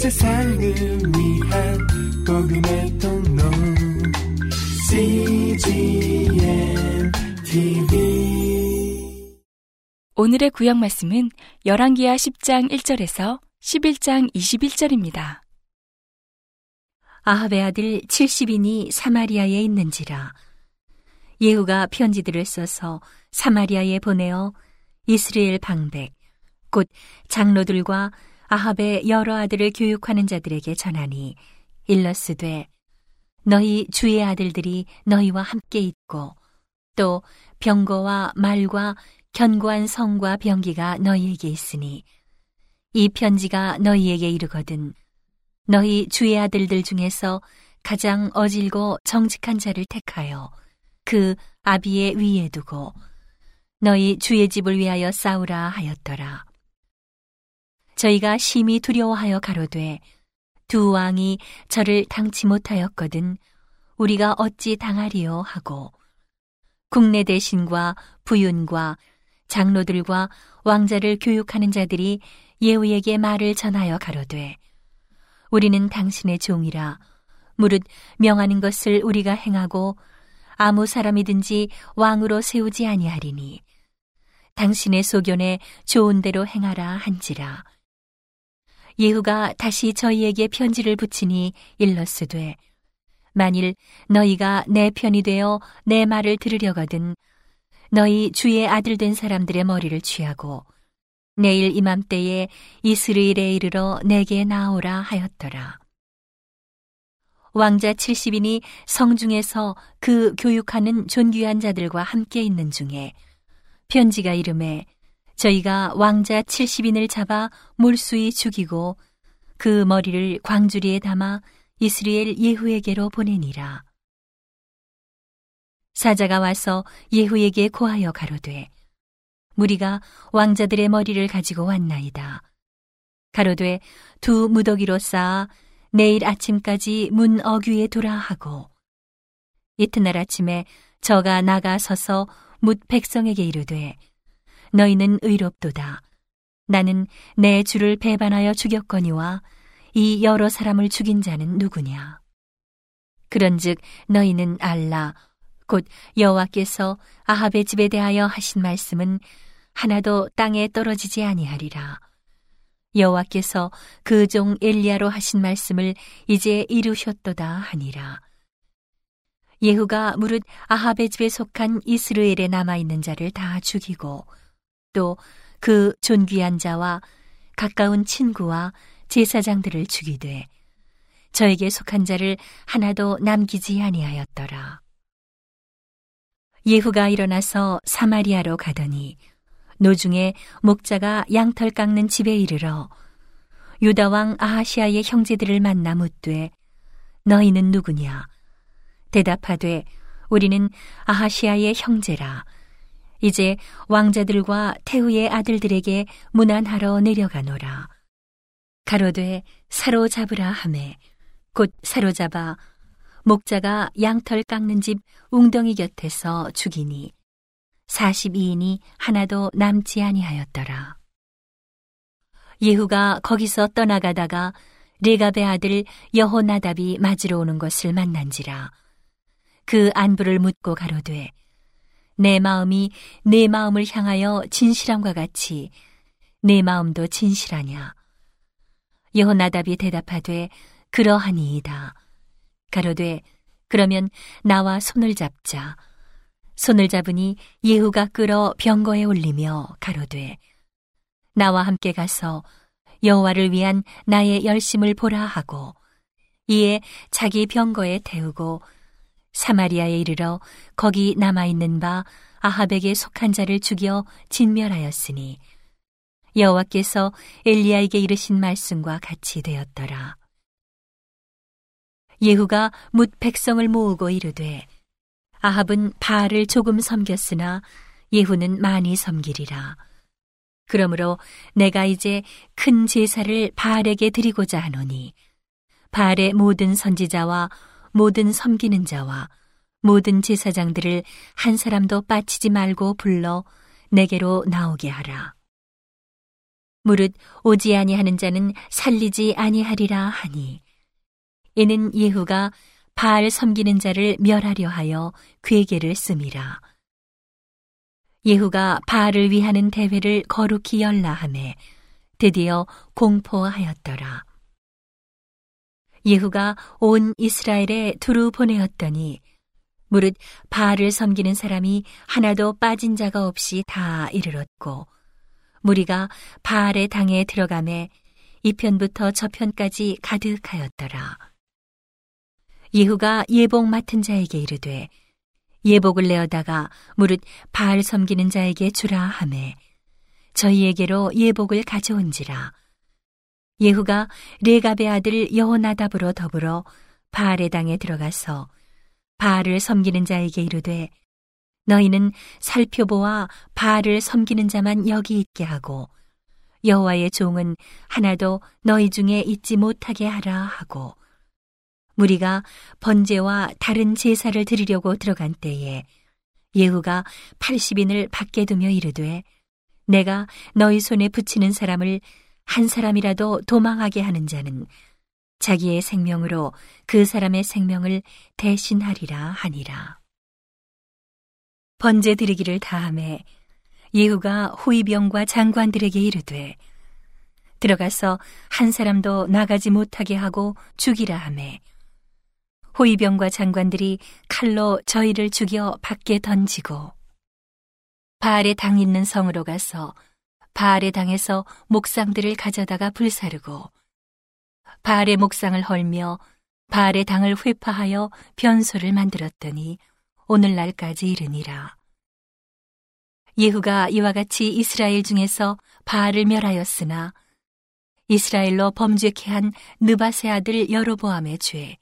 세상을 위한 복음의 통로. CGM TV 오늘의 구약 말씀은 열왕기하 10장 1절에서 11장 21절입니다. 아합의 아들 70인이 사마리아에 있는지라. 예후가 편지들을 써서 사마리아에 보내어 이스라엘 방백 곧 장로들과 아합의 여러 아들을 교육하는 자들에게 전하니 일러스되 너희 주의 아들들이 너희와 함께 있고 또 병거와 말과 견고한 성과 병기가 너희에게 있으니 이 편지가 너희에게 이르거든 너희 주의 아들들 중에서 가장 어질고 정직한 자를 택하여 그 아비의 위에 두고 너희 주의 집을 위하여 싸우라 하였더라. 저희가 심히 두려워하여 가로되 두 왕이 저를 당치 못하였거든 우리가 어찌 당하리요? 하고 국내 대신과 부윤과 장로들과 왕자를 교육하는 자들이 예후에게 말을 전하여 가로되 우리는 당신의 종이라. 무릇 명하는 것을 우리가 행하고 아무 사람이든지 왕으로 세우지 아니하리니 당신의 소견에 좋은 대로 행하라 한지라 예후가 다시 저희에게 편지를 붙이니 일러스되 만일 너희가 내 편이 되어 내 말을 들으려거든 너희 주의 아들 된 사람들의 머리를 취하고 내일 이맘때에 이스르일에 이르러 내게 나오라 하였더라. 왕자 70인이 성중에서 그 교육하는 존귀한 자들과 함께 있는 중에 편지가 이름에 저희가 왕자 70인을 잡아 몰수히 죽이고 그 머리를 광주리에 담아 이스라엘 예후에게로 보내니라. 사자가 와서 예후에게 고하여 가로되 무리가 왕자들의 머리를 가지고 왔나이다. 가로되 두 무더기로 쌓아 내일 아침까지 문 어귀에 두라 하고 이튿날 아침에 저가 나가 서서 묻 백성에게 이르되 너희는 의롭도다. 나는 내 주를 배반하여 죽였거니와 이 여러 사람을 죽인 자는 누구냐? 그런즉 너희는 알라 곧 여호와께서 아합의 집에 대하여 하신 말씀은 하나도 땅에 떨어지지 아니하리라. 여호와께서 그 종 엘리야로 하신 말씀을 이제 이루셨도다 하니라. 예후가 무릇 아합의 집에 속한 이스르엘에 남아 있는 자를 다 죽이고 또 그 존귀한 자와 가까운 친구와 제사장들을 죽이되 저에게 속한 자를 하나도 남기지 아니하였더라. 예후가 일어나서 사마리아로 가더니 노중에 목자가 양털 깎는 집에 이르러 유다 왕 아하시아의 형제들을 만나 묻되 너희는 누구냐 대답하되 우리는 아하시아의 형제라 이제 왕자들과 태후의 아들들에게 문안하러 내려가노라. 가로되 사로잡으라 하매 곧 사로잡아 목자가 양털 깎는 집 웅덩이 곁에서 죽이니 42인이 하나도 남지 아니하였더라. 예후가 거기서 떠나가다가 레갑의 아들 여호나답이 맞으러 오는 것을 만난지라 그 안부를 묻고 가로되 내 마음이 내 마음을 향하여 진실함과 같이 내 마음도 진실하냐. 여호나답이 대답하되 그러하니이다. 가로되 그러면 나와 손을 잡자. 손을 잡으니 예후가 끌어 병거에 올리며 가로되 나와 함께 가서 여호와를 위한 나의 열심을 보라 하고 이에 자기 병거에 태우고 사마리아에 이르러 거기 남아 있는 바 아합에게 속한 자를 죽여 진멸하였으니 여호와께서 엘리야에게 이르신 말씀과 같이 되었더라. 예후가 묻 백성을 모으고 이르되 아합은 바알을 조금 섬겼으나 예후는 많이 섬기리라. 그러므로 내가 이제 큰 제사를 바알에게 드리고자 하노니 바알의 모든 선지자와 모든 섬기는 자와 모든 제사장들을 한 사람도 빠치지 말고 불러 내게로 나오게 하라. 무릇 오지 아니하는 자는 살리지 아니하리라 하니 이는 예후가 바알 섬기는 자를 멸하려 하여 괴계를 씀이라 예후가 바알을 위하는 대회를 거룩히 열라 하매 드디어 공포하였더라 예후가 온 이스라엘에 두루 보내었더니 무릇 바알을 섬기는 사람이 하나도 빠진 자가 없이 다 이르렀고 무리가 바알의 당에 들어가매 이편부터 저편까지 가득하였더라. 예후가 예복 맡은 자에게 이르되 예복을 내어다가 무릇 바알 섬기는 자에게 주라 하매 저희에게로 예복을 가져온지라 예후가 레갑의 아들 여호나답으로 더불어 바알의 당에 들어가서 바알을 섬기는 자에게 이르되 너희는 살펴보아 바알을 섬기는 자만 여기 있게 하고 여호와의 종은 하나도 너희 중에 있지 못하게 하라 하고 무리가 번제와 다른 제사를 드리려고 들어간 때에 예후가 80인을 밖에 두며 이르되 내가 너희 손에 붙이는 사람을 한 사람이라도 도망하게 하는 자는 자기의 생명으로 그 사람의 생명을 대신하리라 하니라. 번제 드리기를 다함에 예후가 호위병과 장관들에게 이르되 들어가서 한 사람도 나가지 못하게 하고 죽이라 하매 호위병과 장관들이 칼로 저희를 죽여 밖에 던지고 바알의 당 있는 성으로 가서 바알의 당에서 목상들을 가져다가 불사르고 바알의 목상을 헐며 바알의 당을 회파하여 변소를 만들었더니 오늘날까지 이르니라. 예후가 이와 같이 이스라엘 중에서 바알을 멸하였으나 이스라엘로 범죄케 한 느바세 아들 여로보암의 죄,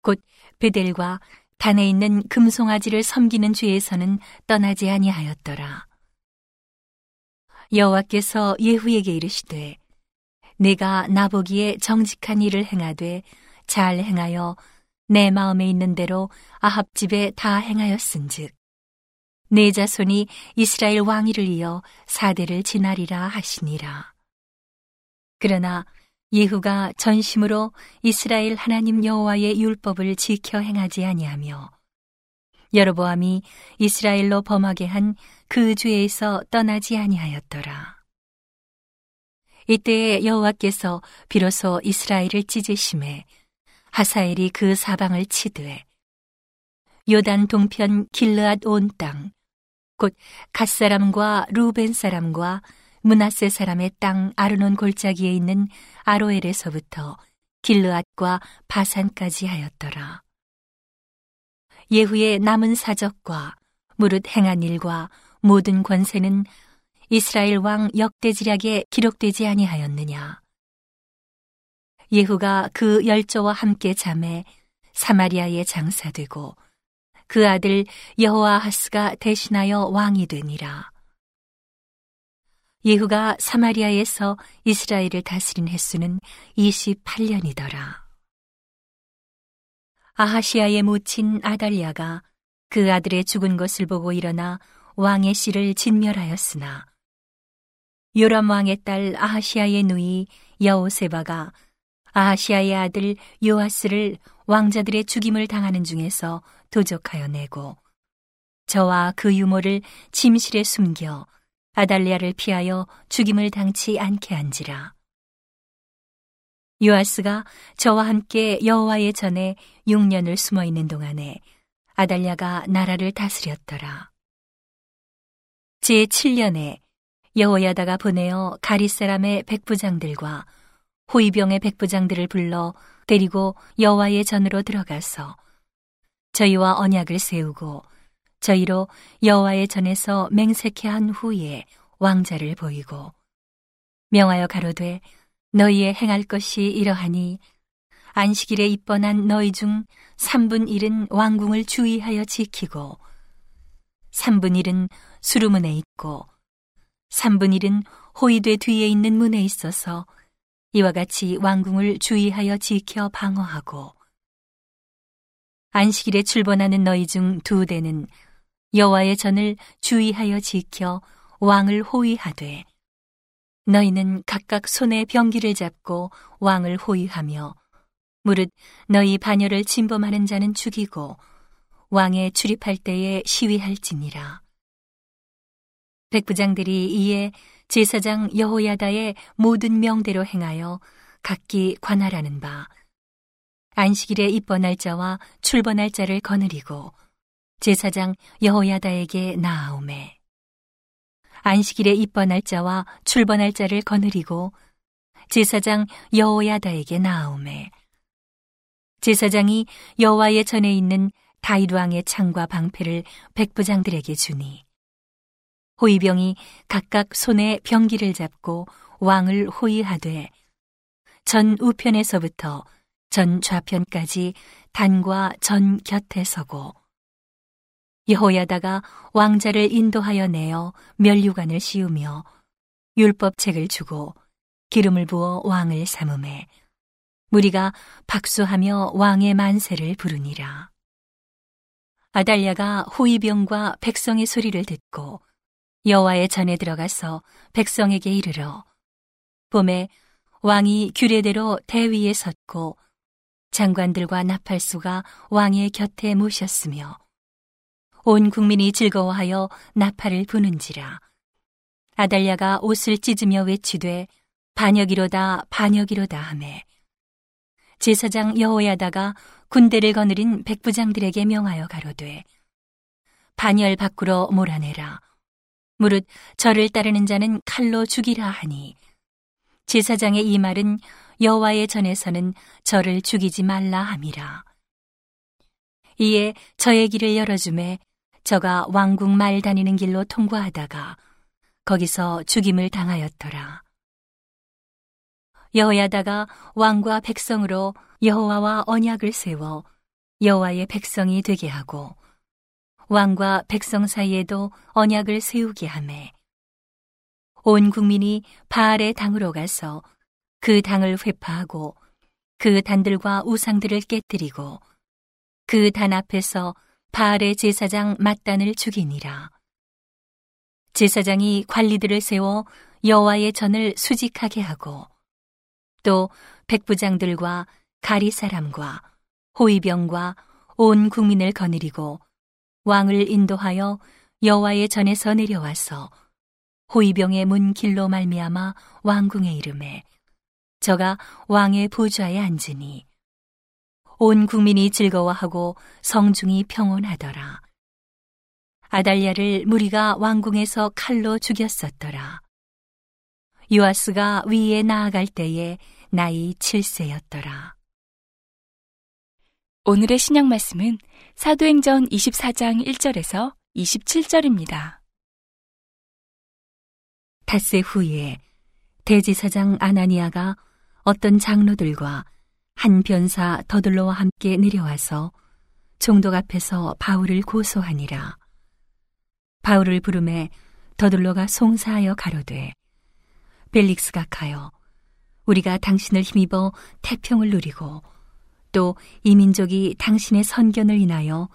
곧 베델과 단에 있는 금송아지를 섬기는 죄에서는 떠나지 아니하였더라. 여호와께서 예후에게 이르시되 내가 나보기에 정직한 일을 행하되 잘 행하여 내 마음에 있는 대로 아합 집에 다 행하였은즉 내 자손이 이스라엘 왕위를 이어 사대를 지나리라 하시니라. 그러나 예후가 전심으로 이스라엘 하나님 여호와의 율법을 지켜 행하지 아니하며 여로보암이 이스라엘로 범하게 한 그 죄에서 떠나지 아니하였더라. 이때 여호와께서 비로소 이스라엘을 찢으심에 하사엘이 그 사방을 치되 요단 동편 길르앗 온 땅, 곧 갓사람과 루벤 사람과 문하세 사람의 땅 아르논 골짜기에 있는 아로엘에서부터 길르앗과 바산까지 하였더라. 예후의 남은 사적과 무릇 행한 일과 모든 권세는 이스라엘 왕 역대지략에 기록되지 아니하였느냐. 예후가 그 열조와 함께 잠에 사마리아에 장사되고 그 아들 여호아하스가 대신하여 왕이 되니라. 예후가 사마리아에서 이스라엘을 다스린 횟수는 28년이더라. 아하시아의 모친 아달리아가 그 아들의 죽은 것을 보고 일어나 왕의 씨를 진멸하였으나 요람 왕의 딸 아하시아의 누이 여호세바가 아하시아의 아들 요아스를 왕자들의 죽임을 당하는 중에서 도적하여 내고 저와 그 유모를 침실에 숨겨 아달리아를 피하여 죽임을 당치 않게 한지라. 요아스가 저와 함께 여호와의 전에 6년을 숨어 있는 동안에 아달랴가 나라를 다스렸더라. 제 7년에 여호야다가 보내어 가리 사람의 백부장들과 호위병의 백부장들을 불러 데리고 여호와의 전으로 들어가서 저희와 언약을 세우고 저희로 여호와의 전에서 맹세케 한 후에 왕자를 보이고 명하여 가로되 너희의 행할 것이 이러하니 안식일에 입번한 너희 중 3분 1은 왕궁을 주의하여 지키고 3분 1은 수루문에 있고 3분 1은 호위대 뒤에 있는 문에 있어서 이와 같이 왕궁을 주의하여 지켜 방어하고 안식일에 출번하는 너희 중 두 대는 여호와의 전을 주의하여 지켜 왕을 호위하되 너희는 각각 손에 병기를 잡고 왕을 호위하며 무릇 너희 바녀를 침범하는 자는 죽이고 왕에 출입할 때에 시위할지니라. 백부장들이 이에 제사장 여호야다의 모든 명대로 행하여 각기 관할하는 바. 안식일에 입번할 자와 출번할 자를 거느리고 제사장 여호야다에게 나아오매. 안식일에 입번할 자와 출번할 자를 거느리고 제사장 여호야다에게 나아오매. 제사장이 여호와의 전에 있는 다윗 왕의 창과 방패를 백부장들에게 주니 호위병이 각각 손에 병기를 잡고 왕을 호위하되 전 우편에서부터 전 좌편까지 단과 전 곁에 서고 여호야다가 왕자를 인도하여 내어 멸류관을 씌우며 율법책을 주고 기름을 부어 왕을 삼음해 무리가 박수하며 왕의 만세를 부르니라. 아달랴가 호위병과 백성의 소리를 듣고 여호와의 전에 들어가서 백성에게 이르러 봄에 왕이 규례대로 대위에 섰고 장관들과 나팔수가 왕의 곁에 모셨으며 온 국민이 즐거워하여 나팔을 부는지라. 아달랴가 옷을 찢으며 외치되 반역이로다 반역이로다 하매 제사장 여호야다가 군대를 거느린 백부장들에게 명하여 가로되 반열 밖으로 몰아내라. 무릇 저를 따르는 자는 칼로 죽이라 하니 제사장의 이 말은 여호와의 전에서는 저를 죽이지 말라 함이라. 이에 저의 길을 열어주매 저가 왕궁 말 다니는 길로 통과하다가 거기서 죽임을 당하였더라 여호야다가 왕과 백성으로 여호와와 언약을 세워 여호와의 백성이 되게 하고 왕과 백성 사이에도 언약을 세우게 하매 온 국민이 바알의 당으로 가서 그 당을 회파하고 그 단들과 우상들을 깨뜨리고 그 단 앞에서 바알의 제사장 mat단을 죽이니라. 제사장이 관리들을 세워 여호와의 전을 수직하게 하고 또 백부장들과 가리 사람과 호위병과 온 국민을 거느리고 왕을 인도하여 여호와의 전에서 내려와서 호위병의 문 길로 말미암아 왕궁에 이름에 저가 왕의 보좌에 앉으니 온 국민이 즐거워하고 성중이 평온하더라. 아달랴를 무리가 왕궁에서 칼로 죽였었더라. 요아스가 위에 나아갈 때에 나이 7세였더라. 오늘의 신약 말씀은 사도행전 24장 1절에서 27절입니다. 닷새 후에 대지사장 아나니아가 어떤 장로들과 한 변사 더들로와 함께 내려와서 종독 앞에서 바울을 고소하니라. 바울을 부름에 더들로가 송사하여 가로되 벨릭스가 가여 우리가 당신을 힘입어 태평을 누리고 또 이 민족이 당신의 선견을 인하여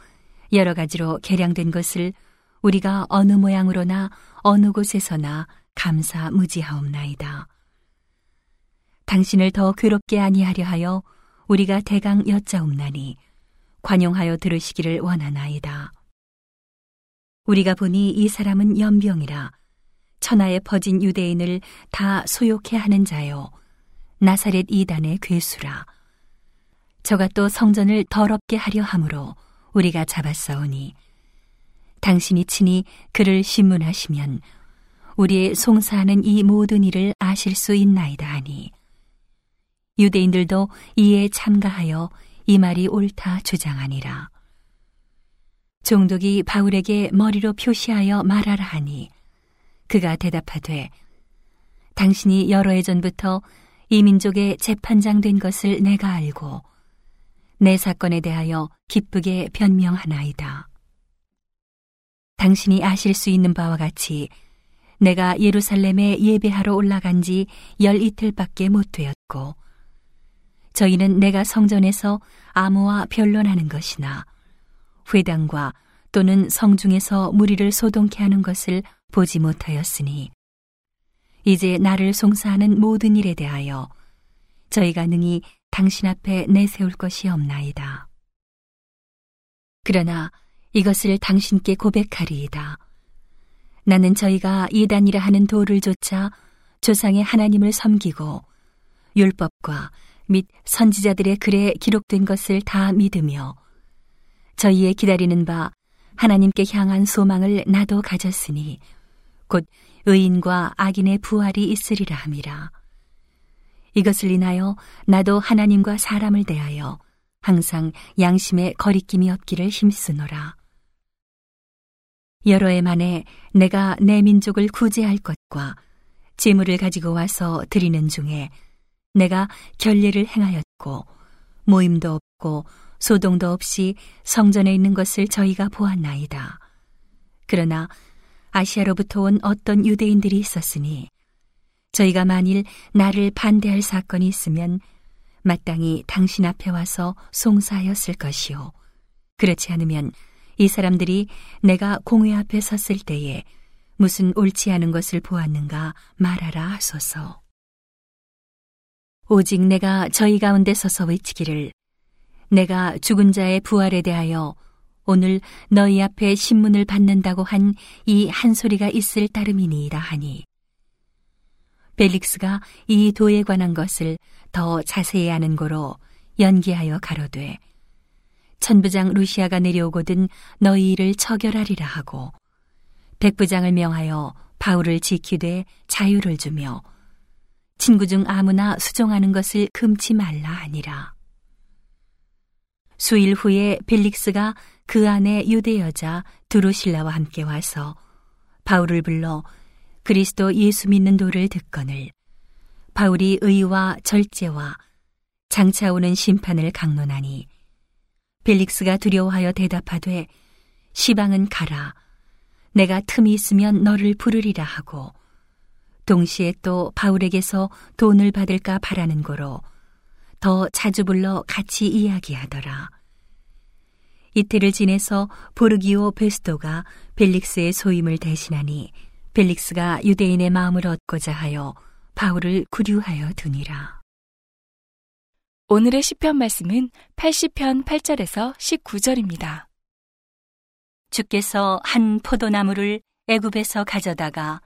여러 가지로 개량된 것을 우리가 어느 모양으로나 어느 곳에서나 감사 무지하옵나이다. 당신을 더 괴롭게 아니하려 하여 우리가 대강 여짜옵나니 관용하여 들으시기를 원하나이다. 우리가 보니 이 사람은 연병이라 천하에 퍼진 유대인을 다 소욕해 하는 자요 나사렛 이단의 괴수라. 저가 또 성전을 더럽게 하려 함으로 우리가 잡았사오니 당신이 친히 그를 신문하시면 우리의 송사하는 이 모든 일을 아실 수 있나이다 하니 유대인들도 이에 참가하여 이 말이 옳다 주장하니라. 종독이 바울에게 머리로 표시하여 말하라 하니 그가 대답하되 당신이 여러 해 전부터 이 민족의 재판장 된 것을 내가 알고 내 사건에 대하여 기쁘게 변명하나이다. 당신이 아실 수 있는 바와 같이 내가 예루살렘에 예배하러 올라간 지 열 이틀밖에 못 되었고 저희는 내가 성전에서 암호와 변론하는 것이나 회당과 또는 성중에서 무리를 소동케 하는 것을 보지 못하였으니 이제 나를 송사하는 모든 일에 대하여 저희가 능히 당신 앞에 내세울 것이 없나이다. 그러나 이것을 당신께 고백하리이다. 나는 저희가 이단이라 하는 도를 조차 조상의 하나님을 섬기고 율법과 및 선지자들의 글에 기록된 것을 다 믿으며 저희의 기다리는 바 하나님께 향한 소망을 나도 가졌으니 곧 의인과 악인의 부활이 있으리라 함이라. 이것을 인하여 나도 하나님과 사람을 대하여 항상 양심의 거리낌이 없기를 힘쓰노라. 여러 해 만에 내가 내 민족을 구제할 것과 재물을 가지고 와서 드리는 중에 내가 결례를 행하였고 모임도 없고 소동도 없이 성전에 있는 것을 저희가 보았나이다. 그러나 아시아로부터 온 어떤 유대인들이 있었으니 저희가 만일 나를 반대할 사건이 있으면 마땅히 당신 앞에 와서 송사하였을 것이요. 그렇지 않으면 이 사람들이 내가 공회 앞에 섰을 때에 무슨 옳지 않은 것을 보았는가 말하라 하소서. 오직 내가 저희 가운데 서서 외치기를 내가 죽은 자의 부활에 대하여 오늘 너희 앞에 신문을 받는다고 한 이 한 소리가 있을 따름이니이다 하니 벨릭스가 이 도에 관한 것을 더 자세히 아는 고로 연기하여 가로되 천부장 루시아가 내려오거든 너희 일을 처결하리라 하고 백부장을 명하여 바울을 지키되 자유를 주며 친구 중 아무나 수종하는 것을 금치 말라 하니라. 수일 후에 벨릭스가 그 안에 유대 여자 두루실라와 함께 와서 바울을 불러 그리스도 예수 믿는 도를 듣거늘 바울이 의와 절제와 장차 오는 심판을 강론하니 벨릭스가 두려워하여 대답하되 시방은 가라 내가 틈이 있으면 너를 부르리라 하고 동시에 또 바울에게서 돈을 받을까 바라는 거로 더 자주 불러 같이 이야기하더라. 이틀을 지내서 보르기오 베스토가 벨릭스의 소임을 대신하니 벨릭스가 유대인의 마음을 얻고자 하여 바울을 구류하여 두니라. 오늘의 시편 말씀은 80편 8절에서 19절입니다. 주께서 한 포도나무를 애굽에서 가져다가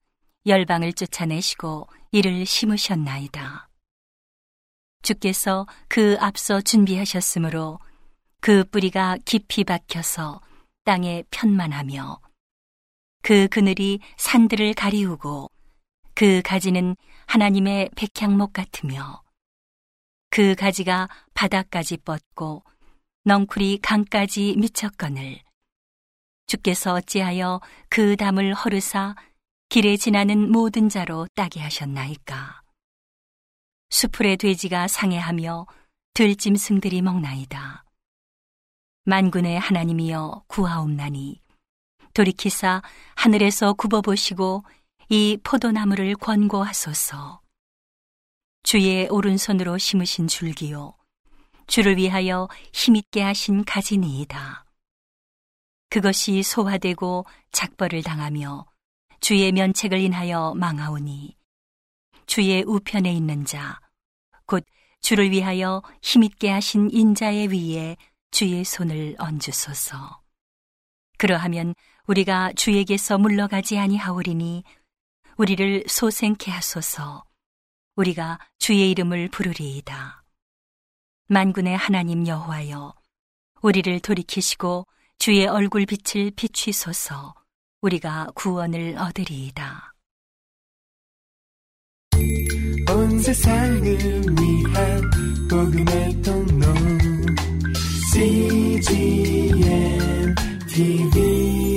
열방을 쫓아내시고 이를 심으셨나이다. 주께서 그 앞서 준비하셨으므로 그 뿌리가 깊이 박혀서 땅에 편만하며 그 그늘이 산들을 가리우고 그 가지는 하나님의 백향목 같으며 그 가지가 바닥까지 뻗고 넝쿨이 강까지 미쳤거늘 주께서 어찌하여 그 담을 허르사 길에 지나는 모든 자로 따게 하셨나이까 수풀의 돼지가 상해하며 들짐승들이 먹나이다. 만군의 하나님이여 구하옵나니 돌이키사 하늘에서 굽어보시고 이 포도나무를 권고하소서. 주의 오른손으로 심으신 줄기요. 주를 위하여 힘있게 하신 가지니이다. 그것이 소화되고 작벌을 당하며 주의 면책을 인하여 망하오니 주의 우편에 있는 자, 곧 주를 위하여 힘있게 하신 인자의 위에 주의 손을 얹으소서. 그러하면 우리가 주에게서 물러가지 아니하오리니 우리를 소생케 하소서. 우리가 주의 이름을 부르리이다. 만군의 하나님 여호와여, 우리를 돌이키시고 주의 얼굴 빛을 비추소서. 우리가 구원을 얻으리이다. 온 세상을 위한 복음의 통로 CGM TV.